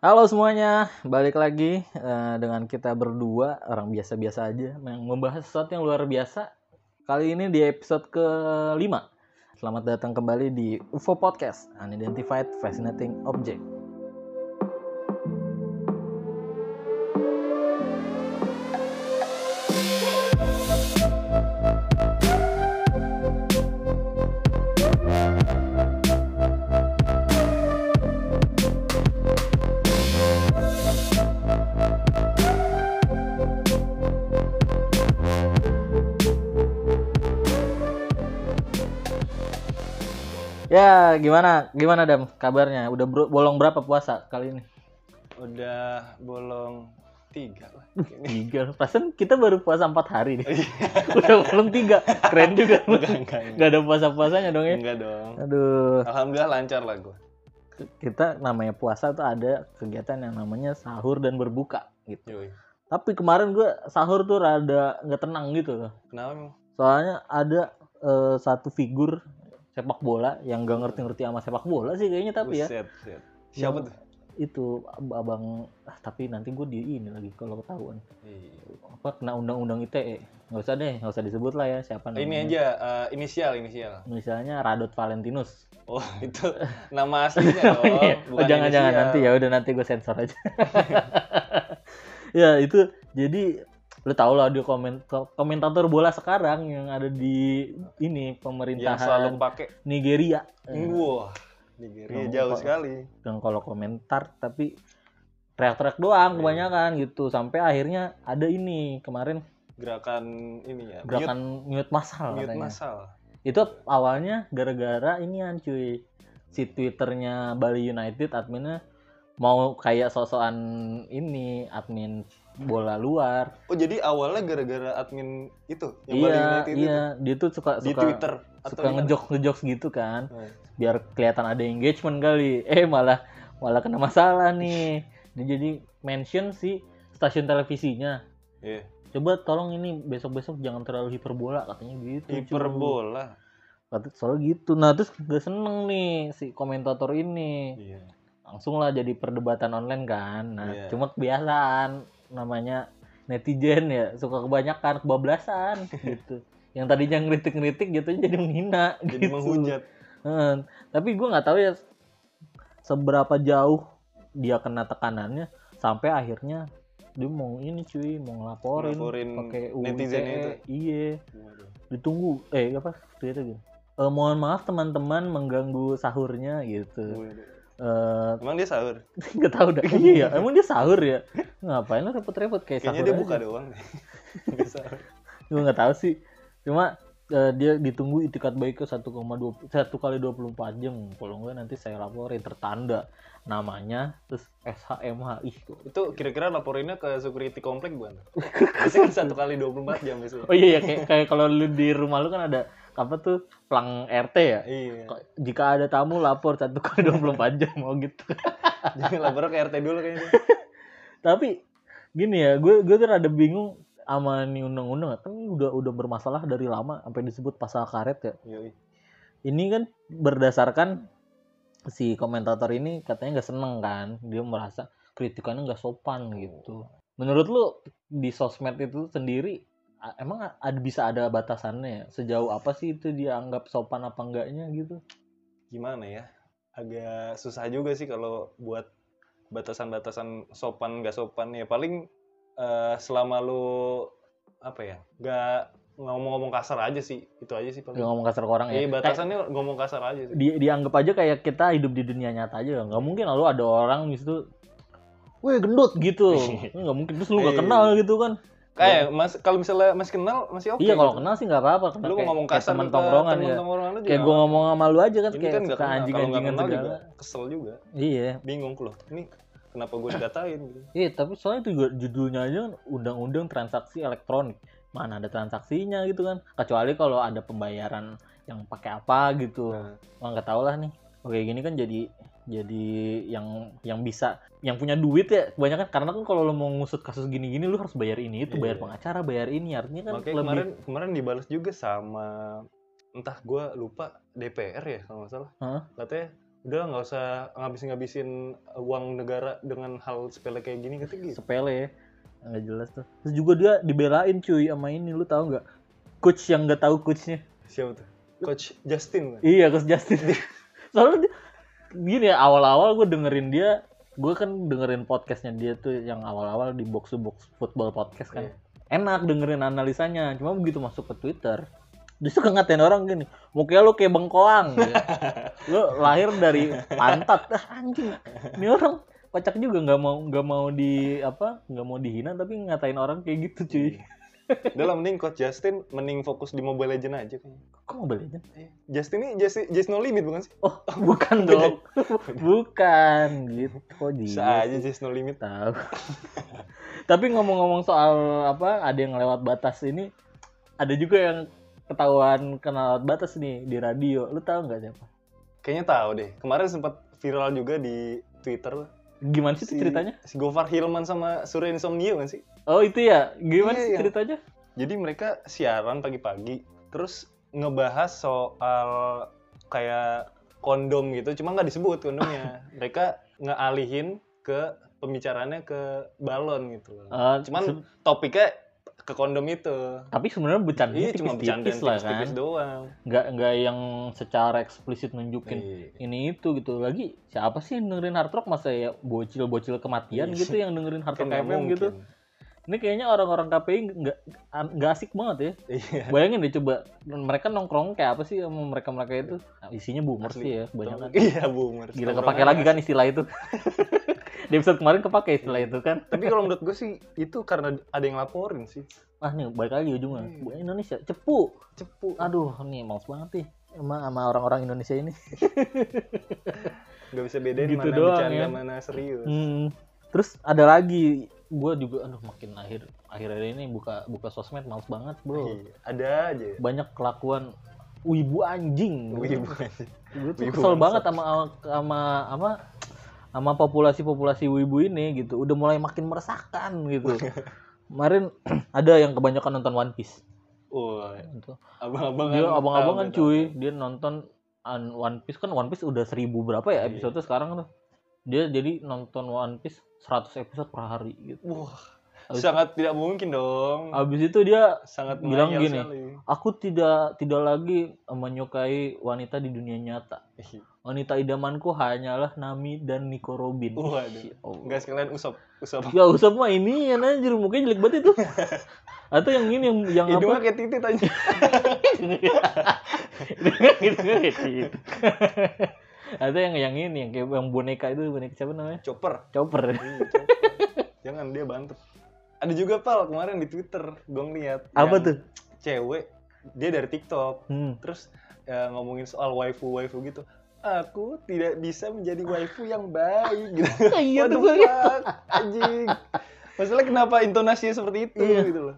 Halo semuanya, balik lagi eh, dengan kita berdua orang biasa-biasa aja yang membahas sesuatu yang luar biasa. Kali ini di episode ke-5. Selamat datang kembali di UFO Podcast, Unidentified Fascinating Object. Gimana? Gimana Dam kabarnya? Udah bro- bolong berapa puasa kali ini? Udah bolong tiga lah. Tiga. Perasaan kita baru puasa empat hari nih. Udah bolong tiga. Keren juga. enggak, enggak, enggak. Gak ada puasa-puasanya dong ya? Enggak dong. Aduh. Alhamdulillah lancar lah gue. Kita namanya puasa tuh ada kegiatan yang namanya sahur dan berbuka gitu. Yoi. Tapi kemarin gue sahur tuh rada nggak tenang gitu. Kenapa? Soalnya ada eh, satu figur sepak bola yang gak ngerti-ngerti sama sepak bola sih kayaknya tapi ya Buset, buset. Siapa Yang- tuh? itu ab- abang ah, tapi nanti gue di ini lagi kalau ketahuan Iya. apa kena undang-undang ITE nggak usah deh nggak usah disebut lah ya siapa namanya Ini aja eh, inisial inisial. misalnya Radot Valentinus Oh itu nama aslinya dong. Iya. oh, bukan jangan jangan inisial. nanti ya udah nanti gue sensor aja ya itu jadi lu tau lah dia komen komentator bola sekarang yang ada di ini Yang selalu pemerintahan pakai. Nigeria Wah. Nigeria Yang jauh sekali. dan kalau komentar tapi teriak-teriak doang kebanyakan gitu sampai akhirnya ada ini kemarin Gerakan ini ya. gerakan mute, massal mute, mute katanya. massal. itu awalnya gara-gara ini kan cuy si twitternya Bali United adminnya mau kayak sosokan ini admin bola luar. Oh jadi awalnya gara-gara admin itu yang Bali iya United iya. dia tuh suka itu di suka Twitter suka ngejok ngejok gitu kan. Oh, biar kelihatan ada engagement kali. Eh malah malah kena masalah nih. Dia jadi mention si stasiun televisinya. Iya. coba tolong ini besok-besok jangan terlalu hiperbola katanya gitu. Hiperbola. Kata soal gitu. Nah terus gak seneng nih si komentator ini. Iya. langsung lah jadi perdebatan online kan. Nah Iya. cuma kebiasaan namanya netizen ya suka kebanyakan kebablasan gitu yang tadinya ngeritik-ngeritik gitu jadi menghina Jadi gitu. menghujat. Heeh. tapi gue nggak tahu ya seberapa jauh dia kena tekanannya sampai akhirnya dia mau ini cuy mau ngelaporin Ngelaporin pakai netizennya ITE. itu. iya ditunggu eh apa tweetnya gitu Eh, mohon maaf teman-teman mengganggu sahurnya gitu Waduh. Eh Emang dia sahur? nggak tahu dah iya ya emang dia sahur ya ngapain lu repot-repot kayak Kayaknya sahur dia aja. buka doang. Nggak sahur. gue nggak tahu sih cuma eh, dia ditunggu itikat baiknya 1,2 satu kali 24 jam kalau enggak nanti saya laporin tertanda namanya terus SHMH ih kok- Itu kira-kira laporinnya ke security komplek bukan? Biasanya kan satu kali 24 jam biasanya. oh iya ya kayak kayak kalau lu di rumah lu kan ada apa tuh pelang RT ya Iya. Jika ada tamu lapor satu kali 24 jam mau gitu Jadi lapor ke RT dulu kayaknya. tapi gini ya gue gue tuh rada bingung sama nih undang-undang kan udah udah bermasalah dari lama sampai disebut pasal karet ya Yoi. ini kan berdasarkan si komentator ini katanya nggak seneng kan dia merasa kritikannya nggak sopan gitu menurut lu di sosmed itu sendiri emang ada bisa ada batasannya ya? Sejauh apa sih itu dia anggap sopan apa enggaknya gitu? Gimana ya? Agak susah juga sih kalau buat batasan-batasan sopan nggak sopan ya. Paling eh, selama lu apa ya nggak ngomong-ngomong kasar aja sih. Itu aja sih paling. Ngomong kasar ke orang ya? Iya Kayak batasannya ngomong kasar aja sih. di, dianggap aja kayak kita hidup di dunia nyata aja. Nggak mungkin lalu ada orang gitu Wih gendut gitu. Nggak mungkin. Terus lu nggak Iya. kenal gitu kan kayak mas kalau misalnya masih kenal masih oke iya kalau gitu. kenal sih nggak apa-apa lu kayak- ngomong kasar teman tongkrongan ya. tongkrongan lu juga kayak gue ngomong sama lu aja kan ini kayak kan suka anjing-anjingan kenal segala. juga kesel juga. Iya. Bingung loh ini kenapa gue dikatain gitu. Iya tapi soalnya itu juga judulnya aja kan undang-undang transaksi elektronik. Mana ada transaksinya gitu kan. Kecuali kalau ada pembayaran yang pakai apa gitu. Nah, Wah nggak tahu lah nih. Oke gini kan jadi jadi yang yang bisa yang punya duit ya kebanyakan. Karena kan kalau lo mau ngusut kasus gini-gini lu harus bayar ini itu Iya. bayar pengacara bayar ini. Artinya kan makanya lebih kemarin kemarin dibalas juga sama entah gue lupa DPR ya kalau nggak salah. Hah? katanya udah nggak usah ngabis-ngabisin uang negara dengan hal sepele kayak gini kata gitu. Sepele ya nggak jelas tuh. Terus juga dia dibelain cuy sama ini lu tahu nggak? Coach yang nggak tahu coachnya. Siapa tuh? Coach Justin kan? iya coach Justin. Soalnya dia, gini ya awal-awal gue dengerin dia gue kan dengerin podcastnya dia tuh yang awal-awal di box to box football podcast kan. Iya. enak dengerin analisanya cuma begitu masuk ke Twitter dia suka ngatain orang gini mukanya lu kayak bengkoang. Gitu. lu lahir dari pantat. Ah, anjing. Ini orang kocak juga nggak mau nggak mau di apa nggak mau dihina tapi ngatain orang kayak gitu cuy Udah lah mending coach Justin mending fokus di Mobile Legend aja kayaknya. kok Mobile Legends Justin ini Just, Just No Limit bukan sih? oh bukan dong bukan gitu kok Bisa dia aja Just No Limit. tahu tapi ngomong-ngomong soal apa ada yang lewat batas ini ada juga yang ketahuan kena lewat batas nih di radio lu tahu nggak siapa Kayaknya tahu deh. Kemarin sempat viral juga di Twitter. gimana sih itu ceritanya Si Gofar Hilman sama Surya Insomnia kan sih? Oh itu ya gimana Iya, sih iya. ceritanya Jadi mereka siaran pagi-pagi, terus ngebahas soal kayak kondom gitu, cuma nggak disebut kondomnya. mereka ngalihin ke pembicaraannya ke balon gitu. Eh, Cuman topiknya ke kondom itu. tapi sebenarnya bercanda Iya, cuma bercanda tipis-tipis lah kan tipis-tipis doang. nggak nggak yang secara eksplisit nunjukin Iya. ini itu gitu lagi siapa sih yang dengerin hard rock masa ya bocil-bocil kematian Iya. gitu yang dengerin hard rock FM gitu. Ini kayaknya orang-orang KPI nggak nggak asik banget ya Iya. bayangin deh coba mereka nongkrong kayak apa sih sama mereka mereka itu Nah, isinya boomer Asli. sih ya banyak kan Iya, boomer. gila kepake lagi kan istilah itu di episode kemarin kepake istilah itu kan Tapi kalau menurut gue sih itu karena ada yang laporin sih. ah nih balik lagi ujungnya. Bu Indonesia cepu Cepu. aduh nih males banget nih emang sama orang-orang Indonesia ini Gak bisa bedain Gitu mana doang, bercanda ya. mana serius. Hmm. Terus ada lagi, gue juga, aduh makin akhir akhir ini buka buka sosmed males banget bro. Iya, Ada aja. ya. Banyak kelakuan wibu anjing. Wibu. Gue tuh Wibu kesel banget sama sama apa sama populasi-populasi wibu ini gitu. Udah mulai makin meresahkan gitu. Kemarin ada yang kebanyakan nonton One Piece. Wah, Gitu. abang-abang Dia abang-abang kan cuy, dia nonton One Piece kan One Piece udah seribu berapa ya Iya. episode sekarang tuh. Dia jadi nonton One Piece 100 episode per hari gitu. Wah, Abis- sangat tidak mungkin dong. Abis itu dia sangat bilang gini. sekali. aku tidak tidak lagi menyukai wanita di dunia nyata. Wanita idamanku hanyalah Nami dan Nico Robin. Waduh. Ya Allah. Enggak sekalian usap, usap. Ya usah mah ini ya anjir mukanya jelek banget itu. Atau yang ini yang yang Hidungnya apa? kayak titit aja. Gitu. Atau yang yang ini yang kayak yang boneka itu boneka siapa namanya? Chopper. Chopper. Iya, Chopper. Jangan dia bantet. Ada juga pal kemarin di Twitter gue ngeliat. Apa tuh? Cewek dia dari TikTok. Hmm. Terus ya, ngomongin soal waifu waifu gitu. Aku tidak bisa menjadi waifu yang baik gitu. Iya tuh fuck, anjing. Masalah kenapa intonasinya seperti itu Iya. gitu loh.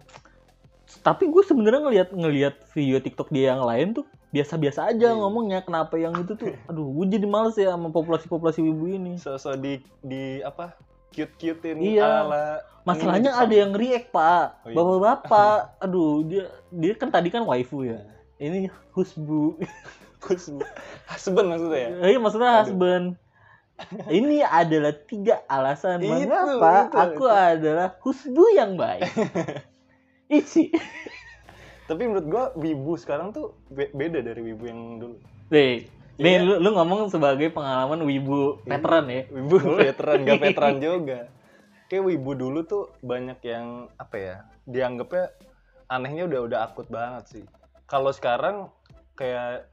Tapi gue sebenarnya ngelihat ngelihat video TikTok dia yang lain tuh biasa-biasa aja Iya. ngomongnya kenapa yang itu tuh aduh gue jadi males ya sama populasi-populasi wibu ini Sosok di di apa? Cute-cutein Iya. ala masalahnya ini ada yang react pak Oh, iya. bapak-bapak aduh dia dia kan tadi kan waifu ya Iya. ini husbu Husband husband maksudnya ya? iya maksudnya Aduh. husband ini adalah tiga alasan Itu, mengapa itu, aku itu. adalah husbu yang baik isi Tapi menurut gua wibu sekarang tuh be- beda dari wibu yang dulu. nih nih Iya. lu, lu ngomong sebagai pengalaman wibu veteran ya Wibu veteran, gak veteran juga. Kayak wibu dulu tuh banyak yang apa ya? Dianggapnya anehnya udah udah akut banget sih. Kalau sekarang kayak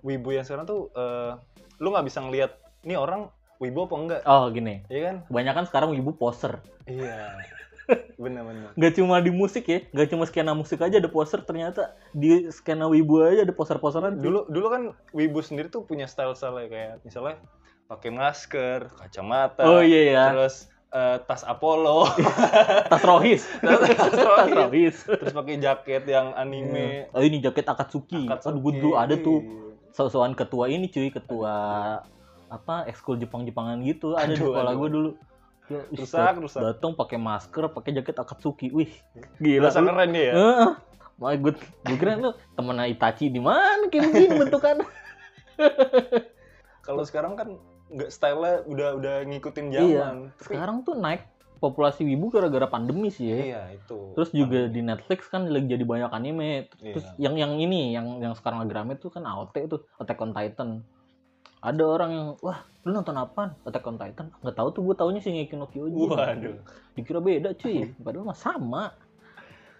wibu yang sekarang tuh eh, lu nggak bisa ngelihat ini orang wibu apa enggak, oh gini iya kan? kebanyakan sekarang wibu poser Iya. Bener-bener. nggak cuma di musik ya nggak cuma skena musik aja ada poster ternyata di skena wibu aja ada poster-posteran. Dulu dulu kan wibu sendiri tuh punya style-style kayak misalnya pakai masker, kacamata, oh iya ya terus eh, tas Apollo, tas rohis tas tas rohis. rohis terus pakai jaket yang anime. oh ini jaket akatsuki Akatsuki. aduh dulu ada tuh Iya. sosokan ketua ini cuy ketua apa ekskul Jepang-Jepangan gitu ada di Aduh, sekolah aduh. gue dulu Ya, Rusak, rusak. datang pakai masker pakai jaket akatsuki wih gila Rasa keren dia ya. Heeh. Wah, gue gue kira lu temen Itachi di mana kayak begini bentukan. Kalau sekarang kan nggak style udah udah ngikutin zaman. Iya. Tapi Sekarang tuh naik populasi wibu gara-gara pandemi sih ya. iya itu. Terus juga Pandemi. di Netflix kan lagi jadi banyak anime. Terus Iya. yang yang ini yang yang sekarang lagi rame tuh kan AOT tuh Attack on Titan. Ada orang yang wah lu nonton apaan? Attack on Titan? Nggak tahu tuh gue taunya sih no Kyojin. Waduh. Dikira beda cuy. Padahal mah sama.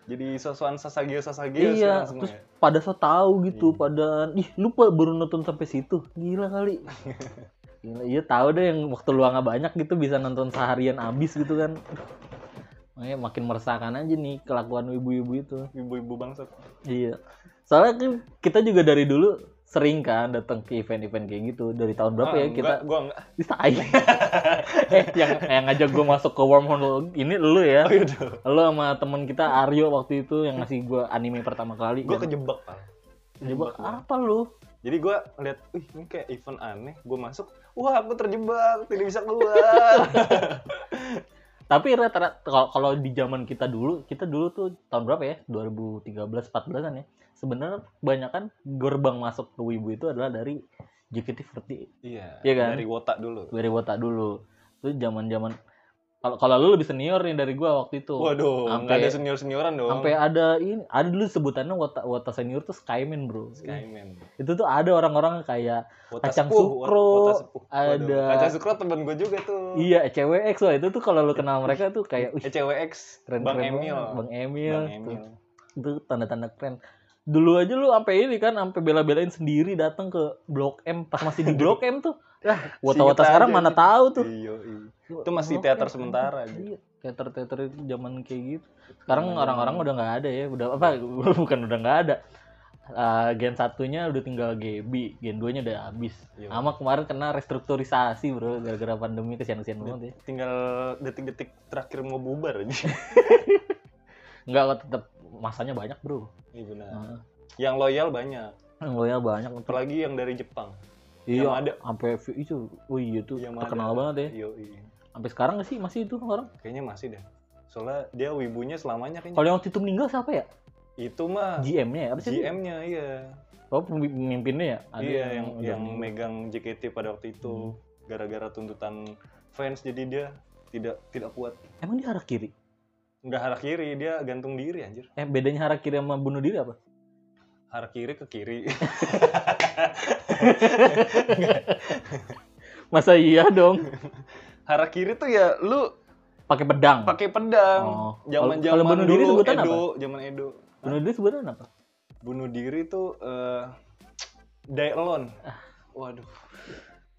Jadi sosokan sasagio sasagio iya. Terus ya. pada so tahu gitu. Iya. Pada ih lupa baru nonton sampai situ. Gila kali. Gila, iya tahu deh yang waktu luangnya banyak gitu bisa nonton seharian abis gitu kan. Makanya makin meresahkan aja nih kelakuan ibu-ibu itu. Ibu-ibu bangsat. Iya. Soalnya kan kita juga dari dulu sering kan datang ke event-event kayak gitu. Dari tahun berapa Ah, ya kita gua enggak. bisa eh yang yang ngajak gue masuk ke wormhole ini lu ya. Oh iya dong. Lu sama temen kita Aryo waktu itu yang ngasih gue anime pertama kali. Gua kan. kejebak, Pak. Kejebak gua. apa lu? Jadi gua lihat, wih ini kayak event aneh. Gua masuk, wah aku terjebak, tidak bisa keluar. Tapi rata-rata kalau kalau di zaman kita dulu, kita dulu tuh tahun berapa ya? 2013 14-an ya. Sebenarnya kebanyakan gerbang masuk ke Wibu itu adalah dari JKT48 iya. Iya kan? Dari Wota dulu. dari Wota dulu. Itu zaman-zaman kalau kalau lu lebih senior nih dari gua waktu itu. Waduh, Sampai- ada senior-senioran dong. Sampai ada ini, ada dulu sebutannya Wota Wota senior tuh Skyman, Bro. Skyman. Itu tuh ada orang-orang kayak Wota Kacang Sepuh, Sukro, Wota Sepuh. Ada- Kacang Sukro temen gue juga tuh. iya CWX wah itu tuh kalau lu kenal mereka tuh kayak ECWX, keren Bang keren Emil. Bang Emil. Bang tuh. Emil. itu tanda-tanda keren dulu aja lu sampai ini kan sampai bela-belain sendiri datang ke Blok M pas masih di Blok M tuh lah wata-wata sekarang aja mana gitu. tahu tuh Iya, iya. Itu masih teater sementara, iya teater-teater itu zaman kayak gitu sekarang Zaman-zaman- orang-orang udah nggak ada ya udah apa bukan udah nggak ada Eh, gen satunya udah tinggal GB, gen 2 nya udah habis. Iya. Sama kemarin kena restrukturisasi bro, gara-gara pandemi kesian-kesian banget ya. Tinggal detik-detik terakhir mau bubar aja. Enggak kok tetap masanya banyak bro. Iya benar. Heeh. Yang loyal banyak. Yang loyal banyak. Apalagi yang dari Jepang. Iya, Yamada. sampai v- itu, oh iya tuh Yamada. terkenal banget ya. Iya, iya. Sampai sekarang sih masih itu orang? Kayaknya masih deh. Soalnya dia wibunya selamanya kayaknya. Kalau yang waktu itu meninggal siapa ya? Itu mah GM-nya ya? Apa sih? GM-nya iya. Oh pemimpinnya ya? Ada iya, yang yang meninggal. megang JKT pada waktu itu Hmm. gara-gara tuntutan fans jadi dia tidak tidak kuat. Emang dia harakiri? Nggak harakiri, dia gantung diri anjir. Eh bedanya harakiri sama bunuh diri apa? Harakiri ke kiri. Masa iya dong? harakiri tuh ya lu Pakai pedang. pakai pedang. Oh. Zaman kalau zaman bunuh diri dulu sebutan Edo, zaman Edo. Bunuh diri sebenarnya apa? Bunuh diri tuh eh die alone. Ah. Waduh,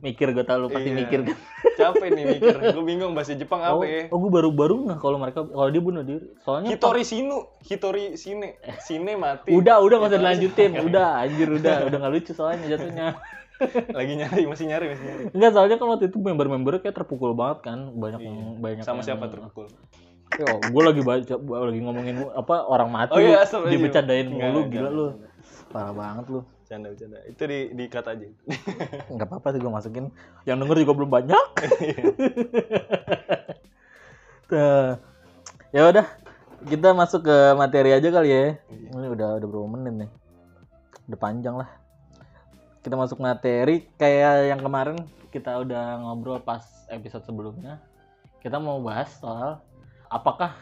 Mikir gue tau lu pasti Iya. mikir kan. capek nih mikir. Gue bingung bahasa Jepang Oh, apa ya. oh gue baru-baru nggak kalau mereka kalau dia bunuh diri. Soalnya Hitori Sinu, Hitori Sine, Sine mati. udah udah nggak usah dilanjutin. Udah anjir udah udah nggak lucu soalnya jatuhnya. Lagi nyari, masih nyari, masih nyari. Enggak soalnya kan waktu itu member-membernya kayak terpukul banget kan banyak Iya. yang banyak Sama yang- siapa terpukul? Yo, gue lagi baca lagi ngomongin apa orang mati Oh iya, dibecandain mulu gila lu. Parah banget lu. Canda, canda. Itu di diikat aja. Enggak apa-apa sih gue masukin. Yang denger juga belum banyak. Ya udah, kita masuk ke materi aja kali ya. Iya. Ini udah udah berapa menit nih? Udah panjang lah. Kita masuk materi kayak yang kemarin kita udah ngobrol pas episode sebelumnya. Kita mau bahas soal apakah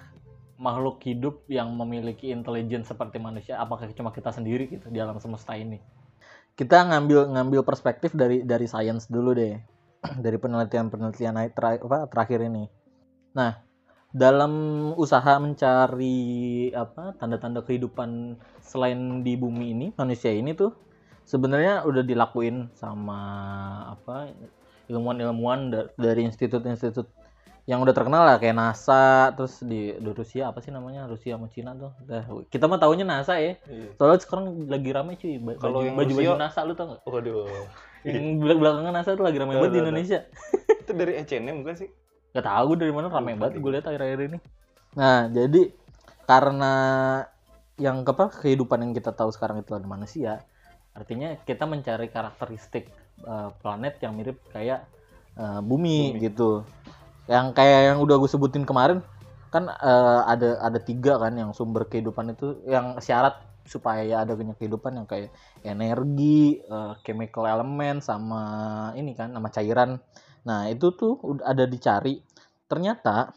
makhluk hidup yang memiliki intelligence seperti manusia apakah cuma kita sendiri gitu di alam semesta ini. Kita ngambil ngambil perspektif dari dari sains dulu deh. dari penelitian-penelitian ter- terakhir ini. Nah, dalam usaha mencari apa tanda-tanda kehidupan selain di bumi ini manusia ini tuh sebenarnya udah dilakuin sama apa ilmuwan-ilmuwan da- dari institut-institut yang udah terkenal lah kayak NASA terus di, di Rusia apa sih namanya Rusia sama Cina tuh Dah, kita mah taunya NASA ya Iya. soalnya sekarang lagi rame cuy ba- Kalau baju yang baju, baju NASA lu tau nggak Waduh. yang belak belakangan NASA tuh lagi rame banget di. Indonesia Itu dari H&M bukan sih? Gak tau gue dari mana rame banget gue lihat akhir-akhir ini. Nah jadi karena yang apa kehidupan yang kita tahu sekarang itu ada manusia, artinya kita mencari karakteristik eh, planet yang mirip kayak eh, bumi, Bumi. gitu. Yang kayak yang udah gue sebutin kemarin kan eh, ada ada tiga kan yang sumber kehidupan itu yang syarat supaya ada banyak kehidupan yang kayak energi, eh, chemical element sama ini kan nama cairan. Nah, itu tuh udah ada dicari. Ternyata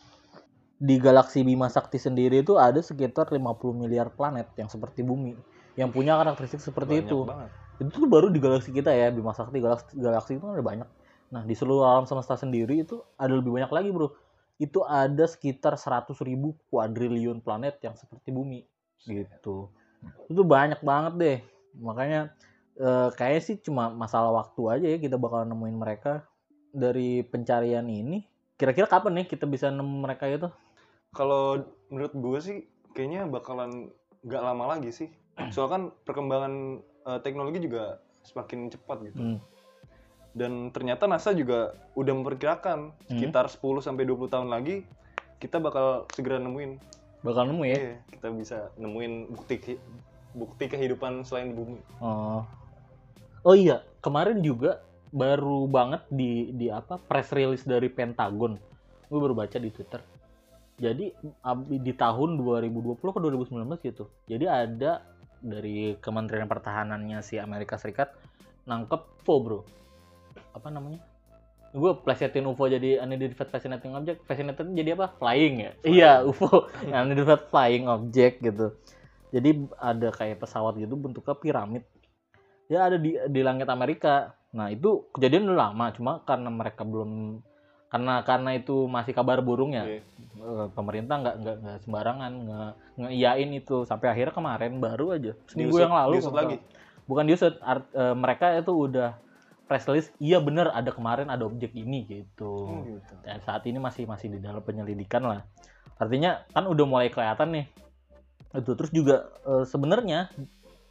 di galaksi Bima Sakti sendiri itu ada sekitar 50 miliar planet yang seperti bumi yang punya karakteristik seperti Banyak itu. banget. Itu tuh baru di galaksi kita ya, Bima Sakti galaksi galaksi itu ada banyak. Nah, di seluruh alam semesta sendiri itu ada lebih banyak lagi, Bro. Itu ada sekitar 100 ribu kuadriliun planet yang seperti bumi gitu. Itu banyak banget deh. Makanya eh, kayaknya sih cuma masalah waktu aja ya kita bakal nemuin mereka dari pencarian ini. Kira-kira kapan nih kita bisa nemu mereka itu? Kalau menurut gue sih kayaknya bakalan nggak lama lagi sih. Soalnya kan perkembangan eh, teknologi juga semakin cepat gitu. Hmm. Dan ternyata NASA juga udah memperkirakan sekitar 10 sampai 20 tahun lagi kita bakal segera nemuin. Bakal nemu ya? Iya, kita bisa nemuin bukti bukti kehidupan selain bumi. Oh. Oh iya, kemarin juga baru banget di di apa press release dari Pentagon. Gue baru baca di Twitter. Jadi di tahun 2020 ke 2019 gitu. Jadi ada dari Kementerian Pertahanannya si Amerika Serikat nangkep UFO, Bro. Apa namanya? Gue plesetin UFO jadi unidentified fascinating object. Fascinating jadi apa? Flying ya? Iya, UFO. unidentified flying object gitu. Jadi ada kayak pesawat gitu bentuknya piramid. Ya ada di di langit Amerika. Nah, itu kejadian udah lama, cuma karena mereka belum karena karena itu masih kabar burung ya. Iya. eh, pemerintah nggak nggak nggak sembarangan ngeiyain itu sampai akhirnya kemarin baru aja seminggu Diusut- yang lalu diusut kalau lagi. nggak- bukan diusut art- eh, mereka itu udah press release iya bener ada kemarin ada objek ini gitu Oh, gitu. dan saat ini masih masih di dalam penyelidikan lah artinya kan udah mulai kelihatan nih itu terus juga eh, sebenarnya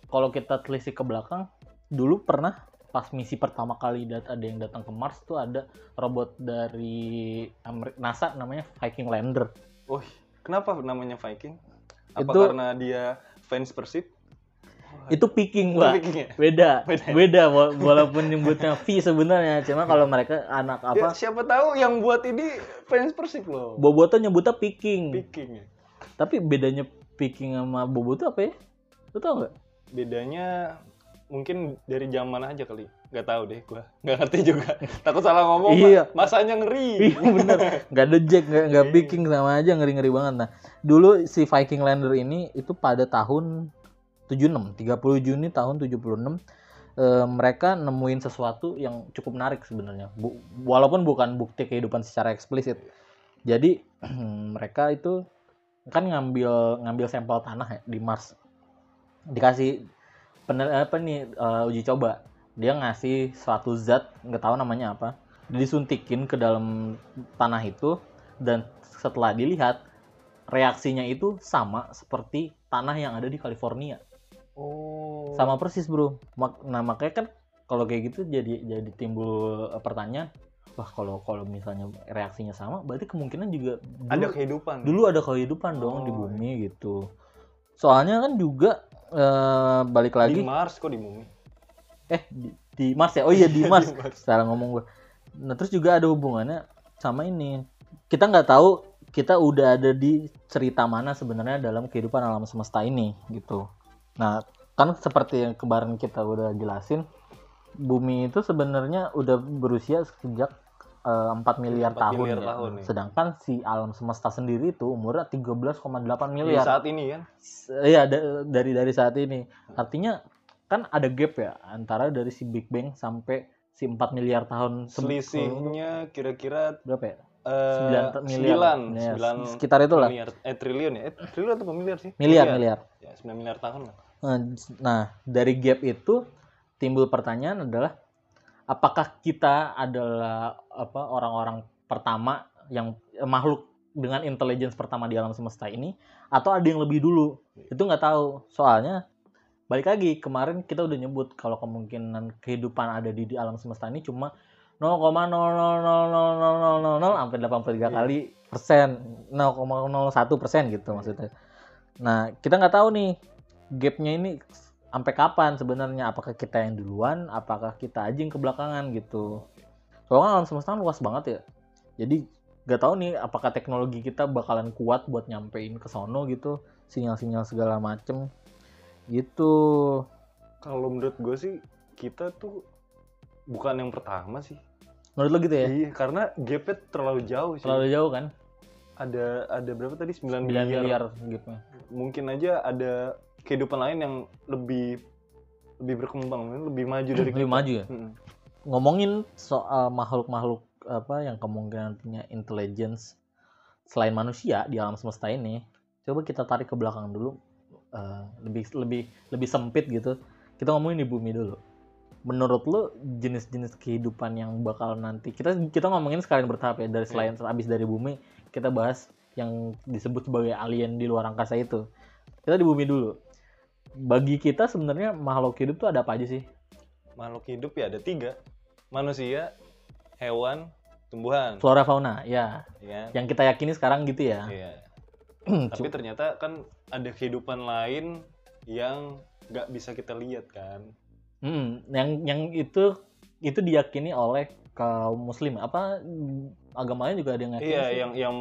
kalau kita telisik ke belakang dulu pernah pas misi pertama kali dat ada yang datang ke Mars tuh ada robot dari Amer- NASA namanya Viking Lander Oh, kenapa namanya Viking? Apa Itu- karena dia fans Persib? Itu mbak Viking ya? beda Beda ya? beda wa- walaupun nyebutnya V sebenarnya cuma kalau mereka anak Ya, apa siapa tahu yang buat ini fans Persib loh. Boboto nyebutnya Viking Viking ya. tapi bedanya Viking sama Boboto apa ya lu tau nggak Bedanya mungkin dari zaman aja kali. Nggak tahu deh gua. Nggak ngerti juga. Takut salah ngomong. Iya. Pak. Masanya ngeri. Iya bener, nggak ada jack, nggak nggak Iya. Viking sama aja ngeri-ngeri banget. Nah, dulu si Viking Lander ini itu pada tahun 76, 30 Juni tahun 76 eh, mereka nemuin sesuatu yang cukup menarik sebenarnya. Bu- walaupun bukan bukti kehidupan secara eksplisit. Jadi mereka itu kan ngambil ngambil sampel tanah ya di Mars. Dikasih pener, apa nih eh, uji coba. Dia ngasih suatu zat nggak tahu namanya apa disuntikin ke dalam tanah itu dan setelah dilihat reaksinya itu sama seperti tanah yang ada di California Oh. sama persis bro Mak- nah makanya kan kalau kayak gitu jadi jadi timbul eh, pertanyaan wah kalau kalau misalnya reaksinya sama berarti kemungkinan juga dulu, ada kehidupan. dulu ada kehidupan dong di Oh, bumi gitu soalnya kan juga eh, balik di lagi Mars kok di bumi? eh di, di Mars ya oh iya di Mars Di Mars. ngomong gue nah terus juga ada hubungannya sama ini kita nggak tahu kita udah ada di cerita mana sebenarnya dalam kehidupan alam semesta ini gitu nah kan seperti yang kemarin kita udah jelasin bumi itu sebenarnya udah berusia sejak eh, 4 miliar 4 tahun miliar ya. tahun, ya. sedangkan si alam semesta sendiri itu umurnya 13,8 Di miliar saat ini kan. Iya da- dari dari saat ini. Artinya kan ada gap ya antara dari si Big Bang sampai si 4 miliar tahun se- Selisihnya kira-kira berapa ya? eh, 9 miliar. sembilan, Ya, sembilan sekitar itulah. miliar, eh triliun ya? Eh, triliun atau miliar sih? Miliar, miliar. Ya, 9 miliar tahun lah. Nah, Nah, dari gap itu timbul pertanyaan adalah apakah kita adalah apa orang-orang pertama yang eh, makhluk dengan intelligence pertama di alam semesta ini atau ada yang lebih dulu? Itu nggak tahu. Soalnya balik lagi kemarin kita udah nyebut kalau kemungkinan kehidupan ada di, di alam semesta ini cuma 0,0000000 sampai 83 Iya. kali persen 0,01 persen gitu maksudnya. Nah kita nggak tahu nih gapnya ini sampai kapan sebenarnya apakah kita yang duluan apakah kita aja yang kebelakangan gitu soalnya alam semesta kan luas banget ya jadi nggak tahu nih apakah teknologi kita bakalan kuat buat nyampein ke sono gitu sinyal-sinyal segala macem Gitu. Kalau menurut gue sih kita tuh bukan yang pertama sih. Menurut lo gitu ya? Iya, karena gapnya terlalu jauh sih. Terlalu jauh kan? Ada ada berapa tadi 9, 9 miliar. miliar gitu. Mungkin aja ada kehidupan lain yang lebih lebih berkembang, lebih maju dari Lebih kita. maju ya? Mm-mm. Ngomongin soal makhluk-makhluk apa yang kemungkinan punya intelligence selain manusia di alam semesta ini, coba kita tarik ke belakang dulu. eh, lebih lebih lebih sempit gitu. Kita ngomongin di bumi dulu. Menurut lo jenis-jenis kehidupan yang bakal nanti kita kita ngomongin sekalian bertahap ya dari selain abis dari bumi kita bahas yang disebut sebagai alien di luar angkasa itu. Kita di bumi dulu. Bagi kita sebenarnya makhluk hidup tuh ada apa aja sih? Makhluk hidup ya ada tiga. Manusia, hewan, tumbuhan. Flora fauna, ya. Ya. Yang kita yakini sekarang gitu ya. Iya. Tapi ternyata kan ada kehidupan lain yang nggak bisa kita lihat kan. Hmm, yang yang itu itu diyakini oleh kaum muslim. Apa agamanya juga ada yang Iya, sih? yang yang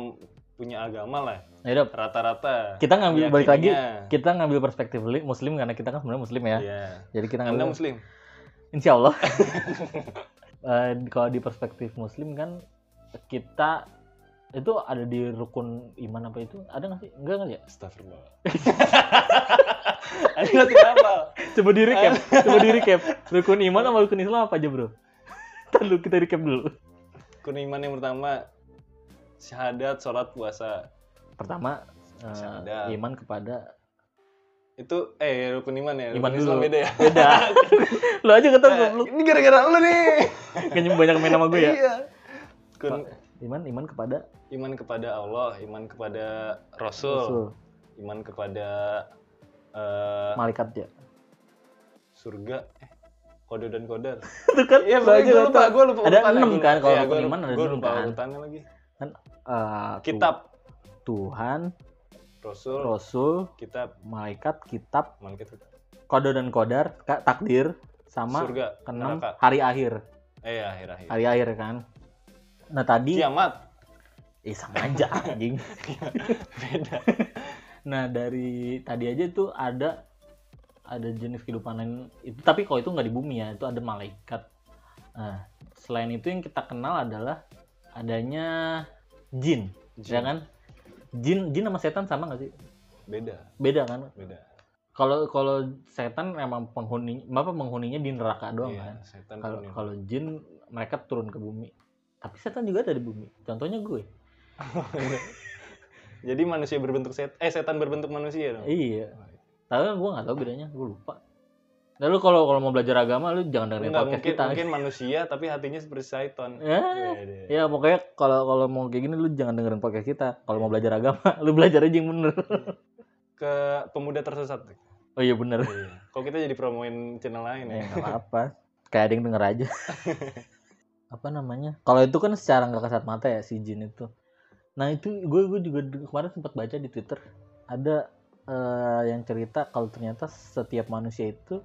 punya agama lah Ya udah, rata-rata. kita ngambil balik lagi kita ngambil perspektif li- muslim karena kita kan sebenarnya muslim ya. Iya. Jadi kita Anda ngambil muslim? Insya Allah. Eh, kalau di perspektif muslim kan kita itu ada di rukun iman apa itu? Ada nggak sih? Enggak nggak ya? Astagfirullah. Anda tidak apa? Coba di recap, coba di recap. Rukun iman sama rukun Islam apa aja bro? Ntar kita recap dulu. Rukun iman yang pertama syahadat, sholat, puasa. Pertama Syahadat. iman kepada Itu eh rukun iman ya. Iman Islam dulu. beda ya. beda. lu aja kata Nah, lu ini gara-gara lu nih. kayaknya banyak main sama gue ya. Iya. Rukun Iman iman kepada iman kepada Allah, iman kepada Rasul, Rasul, iman kepada eh, malaikat ya. surga, eh, kode dan kodar. Itu kan Iya, gue lupa, gue lupa. Ada enam kan, kalau Iya, rukun iman ada enam lupa kan. urutannya lagi. Eh, tu- Kitab, Tuhan, Rasul, Rasul, kitab, malaikat, kitab, malaikat, kode dan kodar, takdir, sama surga, keenam hari akhir. Eh, ya, akhir-akhir. Hari akhir kan. Nah tadi, Kiamat. eh sama aja anjing. Beda. Nah dari tadi aja tuh ada ada jenis kehidupan lain itu tapi kalau itu nggak di bumi ya itu ada malaikat. Nah selain itu yang kita kenal adalah adanya jin, ya Jin. kan? Jin jin sama setan sama nggak sih? Beda, Beda kan? beda. Kalau kalau setan memang penghuni apa penghuninya di neraka doang Iya, kan? setan Kalau kalau jin mereka turun ke bumi. Tapi setan juga ada di bumi. Contohnya gue. Jadi manusia berbentuk set, eh setan berbentuk manusia dong. Iya. Tapi gue nggak tahu bedanya, gue lupa. Lalu kalau kalau mau belajar agama lu jangan dengerin Enggak, podcast mungkin, kita. mungkin manusia tapi hatinya seperti setan. Ya, Beda. ya pokoknya kalau kalau mau kayak gini lu jangan dengerin podcast kita. Kalau mau belajar agama, lu belajar aja yang bener. Ke pemuda tersesat. Oh iya bener. Iya. Kok kita jadi promoin channel lain ya? Ya apa-apa. Kayak ada yang denger aja. apa namanya? Kalau itu kan secara nggak kasat mata ya si jin itu. Nah itu gue gue juga kemarin sempat baca di Twitter ada eh, yang cerita kalau ternyata setiap manusia itu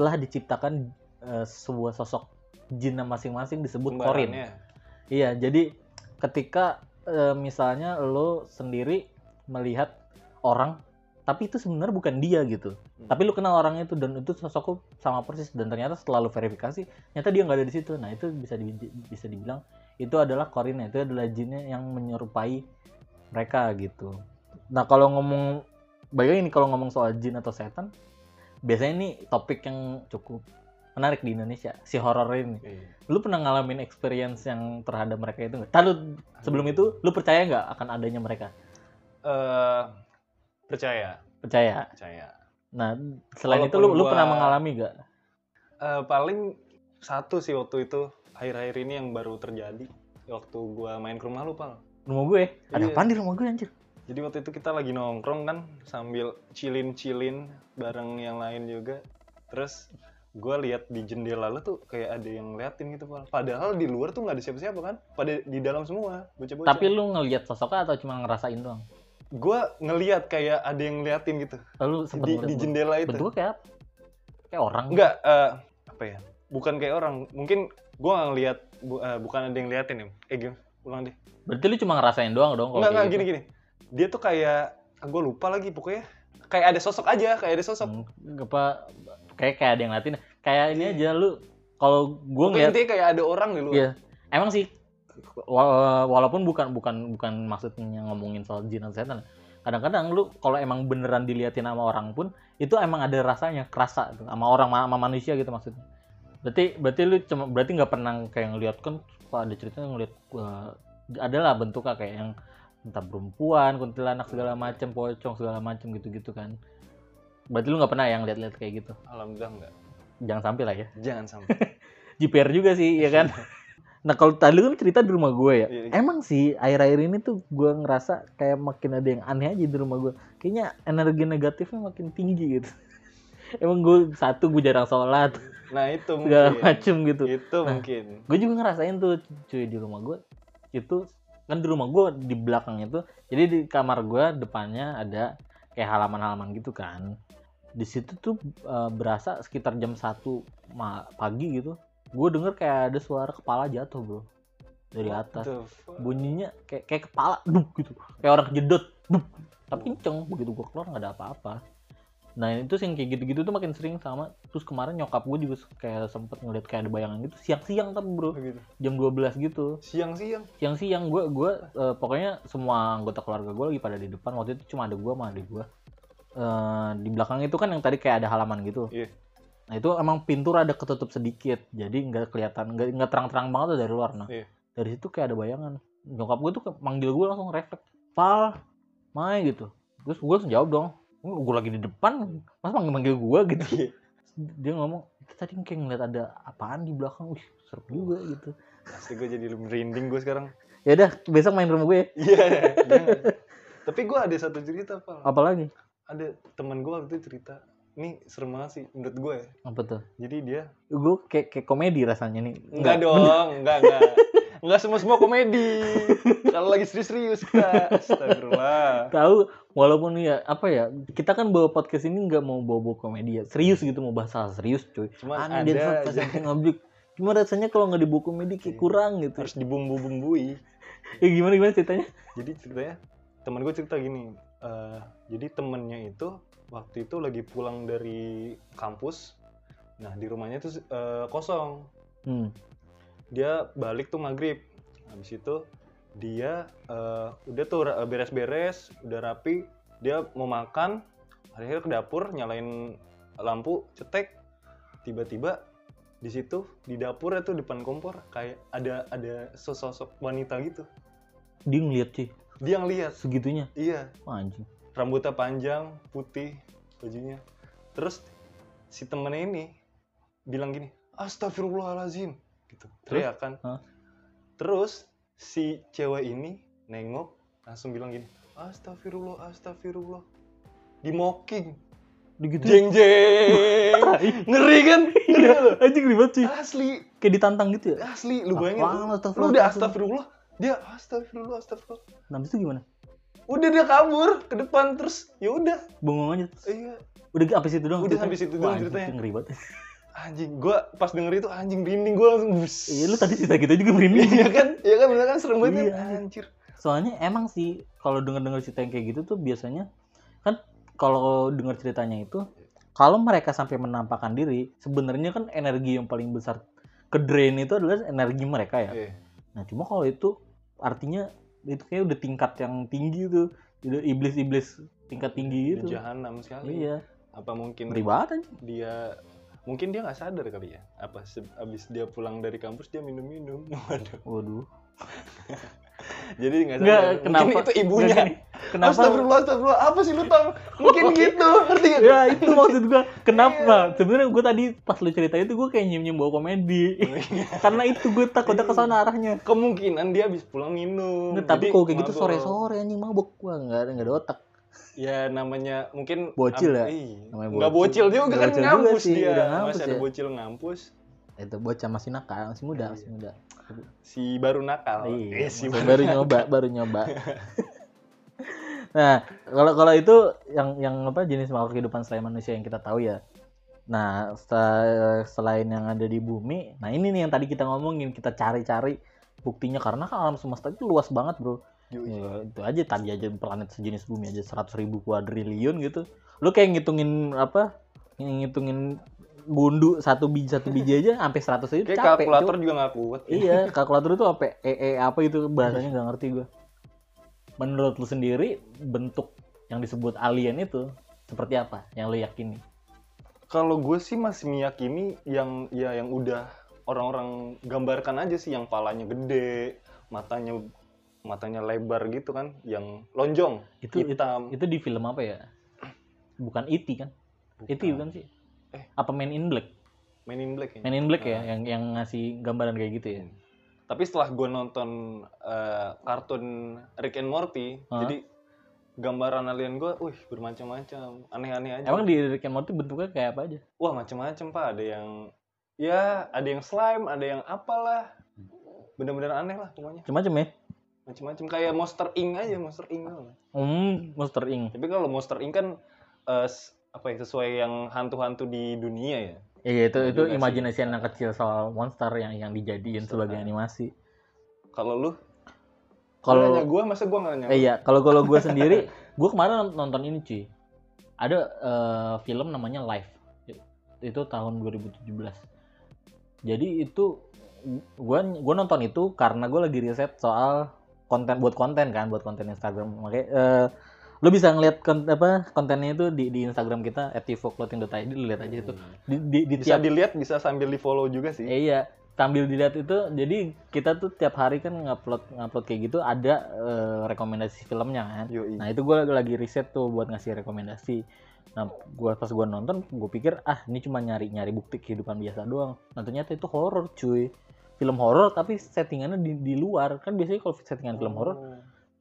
telah diciptakan eh, sebuah sosok jin masing-masing disebut korin. Iya, jadi ketika eh, misalnya lo sendiri melihat orang, tapi itu sebenarnya bukan dia gitu. Hmm. Tapi lu kenal orang itu dan itu sosokku sama persis dan ternyata setelah lu verifikasi, ternyata dia nggak ada di situ. Nah itu bisa di, bisa dibilang itu adalah korinnya, itu adalah jinnya yang menyerupai mereka gitu. Nah kalau ngomong, lagi nih kalau ngomong soal jin atau setan, biasanya ini topik yang cukup menarik di Indonesia, si horor ini Iya. lu pernah ngalamin experience yang terhadap mereka itu nggak? Tahu sebelum itu lu percaya nggak akan adanya mereka? Eh, percaya, Percaya. percaya. Nah selain itu lu Walaupun lu gua- pernah mengalami nggak? Eh, paling satu sih waktu itu akhir-akhir ini yang baru terjadi waktu gua main ke rumah lu pal. Rumah gue? Ada Iya. apaan di rumah gue anjir? Jadi waktu itu kita lagi nongkrong kan sambil chillin-chillin bareng yang lain juga. Terus gua lihat di jendela lu tuh kayak ada yang ngeliatin gitu pal. Padahal di luar tuh nggak ada siapa-siapa kan. Pada di dalam semua bocah-bocah. Tapi lu ngelihat sosoknya atau cuma ngerasain doang? gua ngeliat kayak ada yang ngeliatin gitu Lalu di, sempet di ngeliat jendela itu. bentuknya kayak? Kayak orang. Enggak, eh, apa ya? Bukan kayak orang. Mungkin gua nggak ngeliat, bu- eh, bukan ada yang liatin ya. Eh, gimana? Ulang deh. Berarti lu cuma ngerasain doang dong Enggak, enggak, gitu. gini, gini. Dia tuh kayak, gue lupa lagi pokoknya. kayak ada sosok aja kayak ada sosok Hmm, apa kayak kayak ada yang latin kayak ini aja lu kalau gue ngeliat intinya kayak ada orang di luar Iya. Emang sih wa- walaupun bukan bukan bukan maksudnya ngomongin soal jin atau setan. Kadang-kadang lu kalau emang beneran diliatin sama orang pun itu emang ada rasanya kerasa tuh, sama orang sama manusia gitu maksudnya. Berarti berarti lu cuma berarti nggak pernah kayak ngeliat kan kalau ada cerita ngeliat uh, adalah bentuknya kayak yang entah perempuan, kuntilanak segala macam, pocong segala macam gitu-gitu kan. Berarti lu nggak pernah yang lihat-lihat kayak gitu. alhamdulillah enggak Jangan sampai lah ya. jangan sampai JPR juga sih, ya kan? Nah kalau tadi kan cerita di rumah gue ya, Iya, iya. emang sih akhir-akhir ini tuh gue ngerasa kayak makin ada yang aneh aja di rumah gue. Kayaknya energi negatifnya makin tinggi gitu. Emang gue satu gue jarang sholat nah itu segala mungkin macem gitu. itu Nah. mungkin Gue juga ngerasain tuh cuy di rumah gue itu kan di rumah gue di belakang itu jadi di kamar gue depannya ada kayak halaman-halaman gitu kan. Di situ tuh eh, berasa sekitar jam 1 ma- pagi gitu gue denger kayak ada suara kepala jatuh bro. Dari atas. bunyinya kayak kayak kepala duk gitu. Kayak orang kejedot duk tapi kenceng. Begitu gue keluar nggak ada apa-apa nah itu sih yang kayak gitu-gitu tuh makin sering sama. Terus kemarin nyokap gue juga kayak sempet ngeliat kayak ada bayangan gitu siang-siang tapi bro. Begitu. jam 12 gitu. Siang-siang? Siang-siang gue gue eh, pokoknya semua anggota keluarga gue lagi pada di depan. Waktu itu cuma ada gue sama adik gue Eh, di belakang itu kan yang tadi kayak ada halaman gitu. Iya. nah itu emang pintu ada ketutup sedikit. Jadi nggak kelihatan nggak terang-terang banget tuh dari luar. Nah Iya. dari situ kayak ada bayangan. Nyokap gue tuh manggil gue langsung refleks. Val Mai gitu. Terus gue langsung jawab dong gue lagi di depan masa manggil manggil gue gitu Iya. dia ngomong tadi kayak ngeliat ada apaan di belakang wih serem juga gitu Pasti gue jadi merinding gue sekarang. ya udah besok main rumah gue ya Iya. jangan. Tapi gue ada satu cerita, Pak. apalagi Ada teman gue waktu itu cerita. Ini serem banget sih menurut gue ya. apa tuh Jadi dia gue kayak kayak komedi rasanya nih enggak dong, enggak enggak. Enggak semua semua komedi. Kalau lagi serius-serius kita. Astagfirullah. tahu walaupun ya apa ya kita kan bawa podcast ini nggak mau bawa bawa komedi ya serius gitu mau bahas hal serius cuy Cuma ada aja. something objek cuma rasanya kalau nggak dibawa komedi kayak Iya. kurang gitu harus dibumbu-bumbui. ya gimana gimana ceritanya Jadi ceritanya teman gue cerita gini. eh, jadi temennya itu waktu itu lagi pulang dari kampus. Nah di rumahnya tuh eh, kosong. hmm. Dia balik tuh maghrib. Habis itu dia eh, udah tuh beres-beres udah rapi dia mau makan akhirnya ke dapur nyalain lampu cetek. Tiba-tiba di situ di dapur itu depan kompor kayak ada ada sosok wanita gitu. Dia ngeliat sih? Dia ngeliat segitunya? Iya. Anjing. Rambutnya panjang putih bajunya. Terus si temennya ini bilang gini astagfirullahalazim gitu teriak kan Hah? terus si cewek ini nengok langsung bilang gini astagfirullah astagfirullah di mocking jeng jeng ngeri kan ngeri Iya, kan lu? anjing ribet sih. asli Kayak ditantang gitu ya. asli lu bayangin Apaan, lu, astagfirullah, lu udah astagfirullah. dia astagfirullah astagfirullah Nah, itu gimana? udah dia kabur ke depan terus ya udah Bengong aja. iya Udah habis itu doang. Udah habis itu doang ceritanya. Ngeri banget. Anjing gua pas denger itu anjing merinding gua langsung bus Iya, lu tadi cerita kita juga merinding. iya kan iya kan bener kan serem banget Iya, kan? anjing. anjir Soalnya emang sih kalau denger-denger cerita yang kayak gitu tuh biasanya kan kalau denger ceritanya itu kalau mereka sampai menampakkan diri, sebenarnya kan energi yang paling besar ke drain itu adalah energi mereka ya. Iya. Nah, cuma kalau itu artinya itu kayak udah tingkat yang tinggi tuh. Udah iblis-iblis tingkat tinggi Di gitu. jahanam sekali Iya, apa mungkin anjing. dia mungkin dia nggak sadar kali ya apa abis dia pulang dari kampus dia minum-minum waduh Waduh. jadi nggak sadar mungkin kenapa? itu ibunya Nggak gini, Kenapa? astagfirullah astagfirullah apa sih lu tau mungkin gitu ngerti gak Ya itu maksud gua. Iya. Kenapa? Sebenarnya gua tadi pas lu cerita itu gua kayak nyium-nyium bawa komedi. Karena itu gue takutnya ke sana arahnya. kemungkinan dia habis pulang minum Nggak, tapi kalau kayak gitu mabok. sore-sore anjing mabuk gua enggak ada enggak ada otak. Ya namanya mungkin Bocil ya? iya. Namanya nggak bocil. bocil juga kan Bocil juga ngampus sih, dia udah ngampus masih ada ya. bocil ngampus Itu bocah masih nakal, masih muda, Iya. masih muda. si baru nakal Iya, eh, si masih baru nyoba, baru nyoba. nah, kalau kalau itu yang yang apa jenis makhluk kehidupan selain manusia yang kita tahu ya. Nah, se- selain yang ada di bumi, nah ini nih yang tadi kita ngomongin, kita cari-cari buktinya karena kan alam semesta itu luas banget, Bro. Yoi. Ya, itu aja tadi aja planet sejenis bumi aja 100 ribu kuadriliun gitu lu kayak ngitungin apa ngitungin gundu satu biji satu biji aja sampai 100 aja Kayak capek kalkulator Cuk. juga nggak kuat. iya kalkulator itu sampai e, e apa itu bahasanya nggak ngerti gua menurut lu sendiri bentuk yang disebut alien itu seperti apa yang lu yakini Kalau gue sih masih meyakini yang ya yang udah orang-orang gambarkan aja sih yang palanya gede, matanya matanya lebar gitu kan, yang lonjong, itu hitam. itu di film apa ya bukan E.T. kan E.T. bukan sih Eh. apa Man in Black Men in Black ya. Man in Black ya Nah. yang yang ngasih gambaran kayak gitu ya Tapi setelah gue nonton eh, kartun Rick and Morty, Hah? jadi gambaran alien gue, wih bermacam-macam, aneh-aneh aja. emang di Rick and Morty bentuknya kayak apa aja Wah macam-macam pak, ada yang ya ada yang slime, ada yang apalah, bener-bener aneh lah pokoknya. macam-macam ya Macam-macam kayak Monster Inc aja, Monster Inc. hmm Monster Inc Tapi kalau Monster Inc kan eh, s- apa ya sesuai yang hantu-hantu di dunia ya. iya itu itu imajinasi anak kecil soal monster yang yang dijadiin Monster, sebagai ah. animasi Kalau lu, kalau nanya gue masa gue nggak nanya? Eh, iya, kalau kalau gue sendiri, gue kemarin nont- nonton ini cuy. Ada eh, film namanya Life. Itu tahun 2017. Jadi itu gue gua nonton itu karena gue lagi riset soal konten buat konten kan, buat konten Instagram. Makanya eh, lo bisa ngeliat kon- apa kontennya itu di di Instagram kita @tivoclothing.id lu lihat aja itu. Di, di, di bisa tiap dilihat, bisa sambil di follow juga sih. Eh, iya, sambil dilihat itu, jadi kita tuh tiap hari kan ngupload ngupload kayak gitu ada eh, rekomendasi filmnya kan. Yoi. Nah itu gue lagi riset tuh buat ngasih rekomendasi. Nah gua pas gue nonton, gue pikir ah ini cuma nyari nyari bukti kehidupan biasa doang. Nah ternyata itu horor cuy. Film horor tapi settingannya di, di luar kan biasanya kalau settingan film horor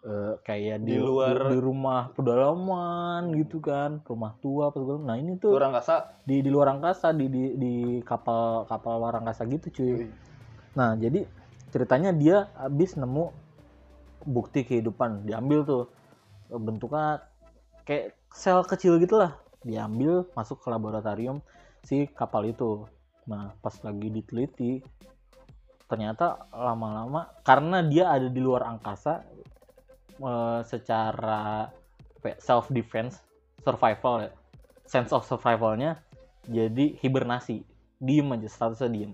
eh, kayak di, Di luar. di, di rumah pedalaman gitu kan, rumah tua apa segala. Nah ini tuh kasa. di di luar angkasa di di, di kapal kapal luar angkasa gitu cuy. Yoi. Nah, jadi ceritanya dia habis nemu bukti kehidupan, diambil tuh bentuknya kayak sel kecil gitulah, diambil masuk ke laboratorium si kapal itu. Nah, pas lagi diteliti ternyata lama-lama karena dia ada di luar angkasa eh, secara self defense, survival ya. Sense of survivalnya jadi hibernasi, diem aja statusnya diem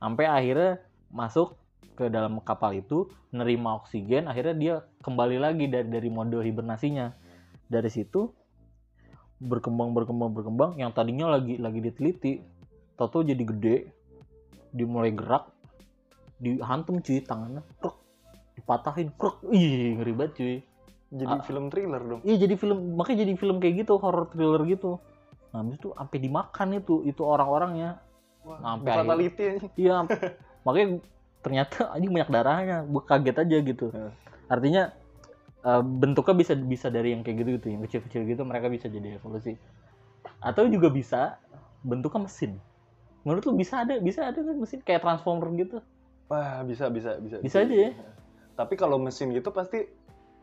sampai akhirnya masuk ke dalam kapal itu nerima oksigen akhirnya dia kembali lagi dari dari mode hibernasinya dari situ berkembang berkembang berkembang yang tadinya lagi lagi diteliti tahu jadi gede dimulai gerak dihantam cuy tangannya kruk dipatahin kruk ih ngeri banget cuy Jadi Ah. film thriller dong. iya jadi film makanya jadi film kayak gitu horror thriller gitu nah habis itu sampai dimakan itu itu orang-orangnya Wah, Sampai fatality. Iya, makanya ternyata anjing banyak darahnya. Gue kaget aja gitu. Hmm. Artinya eh, bentuknya bisa bisa dari yang kayak gitu gitu, yang kecil-kecil gitu mereka bisa jadi evolusi. Atau juga bisa bentuknya mesin. Menurut lu bisa ada bisa ada kan mesin kayak transformer gitu? Wah, bisa bisa bisa. Bisa aja ya. Tapi kalau mesin gitu pasti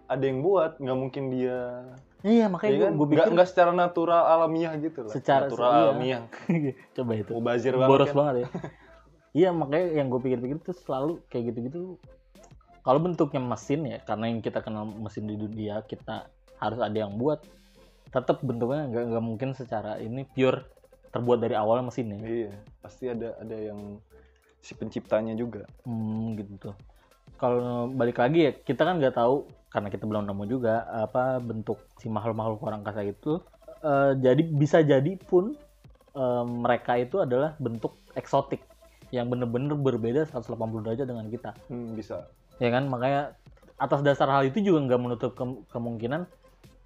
ada yang buat, nggak mungkin dia. Iya, Iya makanya kan? gue pikir nggak secara natural alamiah gitu lah. Secara- natural iya. alamiah. coba itu. Mubazir banget. Boros kan? banget ya. Iya, makanya yang gue pikir-pikir tuh selalu kayak gitu-gitu. Kalau bentuknya mesin ya, karena yang kita kenal mesin di dunia kita harus ada yang buat. Tetap bentuknya nggak nggak mungkin secara ini pure terbuat dari awal mesinnya. Iya, pasti ada ada yang si penciptanya juga. Hmm, gitu. Kalau balik lagi ya, kita kan nggak tahu karena kita belum nemu juga apa bentuk si makhluk-makhluk luar angkasa itu. Eh, jadi bisa jadi pun eh, mereka itu adalah bentuk eksotik yang bener-bener berbeda 180 derajat dengan kita. Hmm, bisa. Ya kan, makanya atas dasar hal itu juga nggak menutup kem- kemungkinan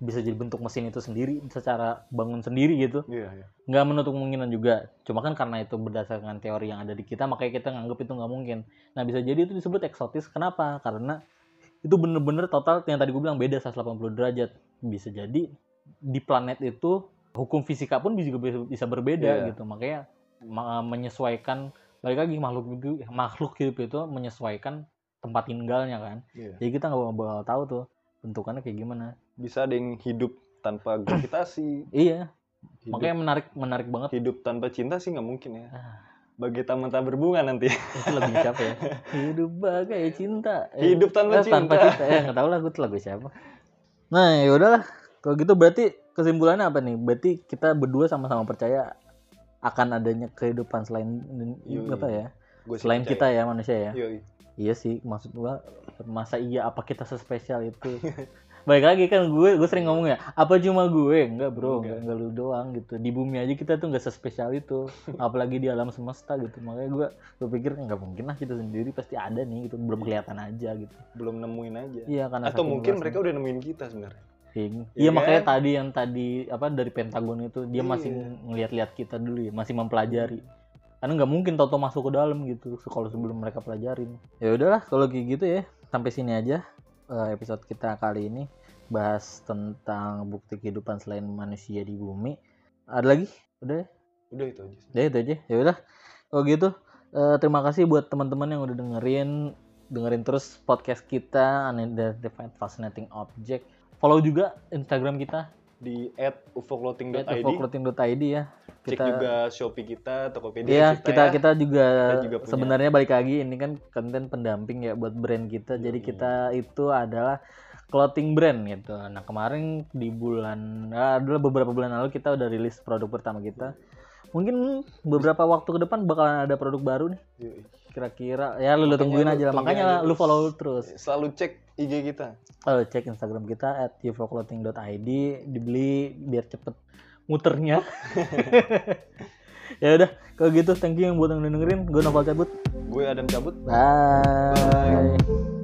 bisa jadi bentuk mesin itu sendiri secara bangun sendiri gitu. Iya, iya. nggak menutup kemungkinan juga. Cuma kan karena itu berdasarkan teori yang ada di kita makanya kita nganggap itu nggak mungkin. Nah bisa jadi itu disebut eksotis. Kenapa? Karena itu bener-bener total yang tadi gue bilang beda 180 derajat. Bisa jadi di planet itu hukum fisika pun juga bisa, bisa berbeda Iya. gitu. Makanya ma- menyesuaikan balik lagi makhluk itu makhluk hidup itu menyesuaikan tempat tinggalnya kan. Iya. jadi kita nggak bakal tahu tuh bentukannya kayak gimana Bisa ada yang hidup tanpa gravitasi. iya. Hidup, makanya menarik menarik banget. Hidup tanpa cinta sih nggak mungkin ya. Ah, bagi taman tak berbunga nanti. itu lagu siapa ya? Hidup bagai cinta. Eh, Hidup tanpa eh, tanpa cinta. cinta. Eh nggak tahu lah gue tuh lagu siapa. Nah ya udahlah. Kalau gitu berarti kesimpulannya apa nih? Berarti kita berdua sama-sama percaya akan adanya kehidupan selain Yoi. apa ya? Gua selain kita ya manusia ya? Yoi. iya sih maksud gua masa iya apa kita sespesial itu baik lagi kan gue gue sering ngomong ya apa cuma gue enggak bro enggak, Enggak. enggak lu doang gitu di bumi aja kita tuh nggak sespesial itu apalagi di alam semesta gitu makanya gue gue pikir nggak mungkin lah kita sendiri pasti ada nih gitu belum kelihatan aja gitu Belum nemuin aja. iya karena Atau mungkin luasnya. mereka udah nemuin kita sebenarnya. Iya, Iya iya makanya kan? tadi yang tadi apa dari Pentagon itu dia masih Iya. ngeliat-liat kita dulu ya, masih mempelajari. Karena nggak mungkin toto masuk ke dalam gitu kalau sebelum mereka pelajarin. Ya udahlah kalau kayak gitu ya. Sampai sini aja episode kita kali ini bahas tentang bukti kehidupan selain manusia di bumi. Ada lagi? Udah ya? Udah itu aja. Udah itu aja. Ya udah. Kalau gitu eh, terima kasih buat teman-teman yang udah dengerin dengerin terus podcast kita Unidentified Fascinating Object. Follow juga Instagram kita Di @ufoclothing.id ufoclothing.id ya. cek Kita juga Shopee kita, Tokopedia Iya, kita, kita ya. kita juga, Kita juga punya. sebenarnya balik lagi ini kan konten pendamping ya buat brand kita. Jadi Yoi. kita itu adalah clothing brand gitu. Nah, kemarin di bulan ah, adalah beberapa bulan lalu kita udah rilis produk pertama kita. Mungkin beberapa waktu ke depan bakalan ada produk baru nih. Kira-kira ya lu, tungguin lu aja lah. Makanya aja lu follow terus. Selalu cek IG kita. Oh, cek Instagram kita at ufoclothing.id dibeli biar cepet muternya. ya udah, kalau gitu thank you yang buat yang udah dengerin. Gue Novel cabut. Gue Adam cabut. Bye.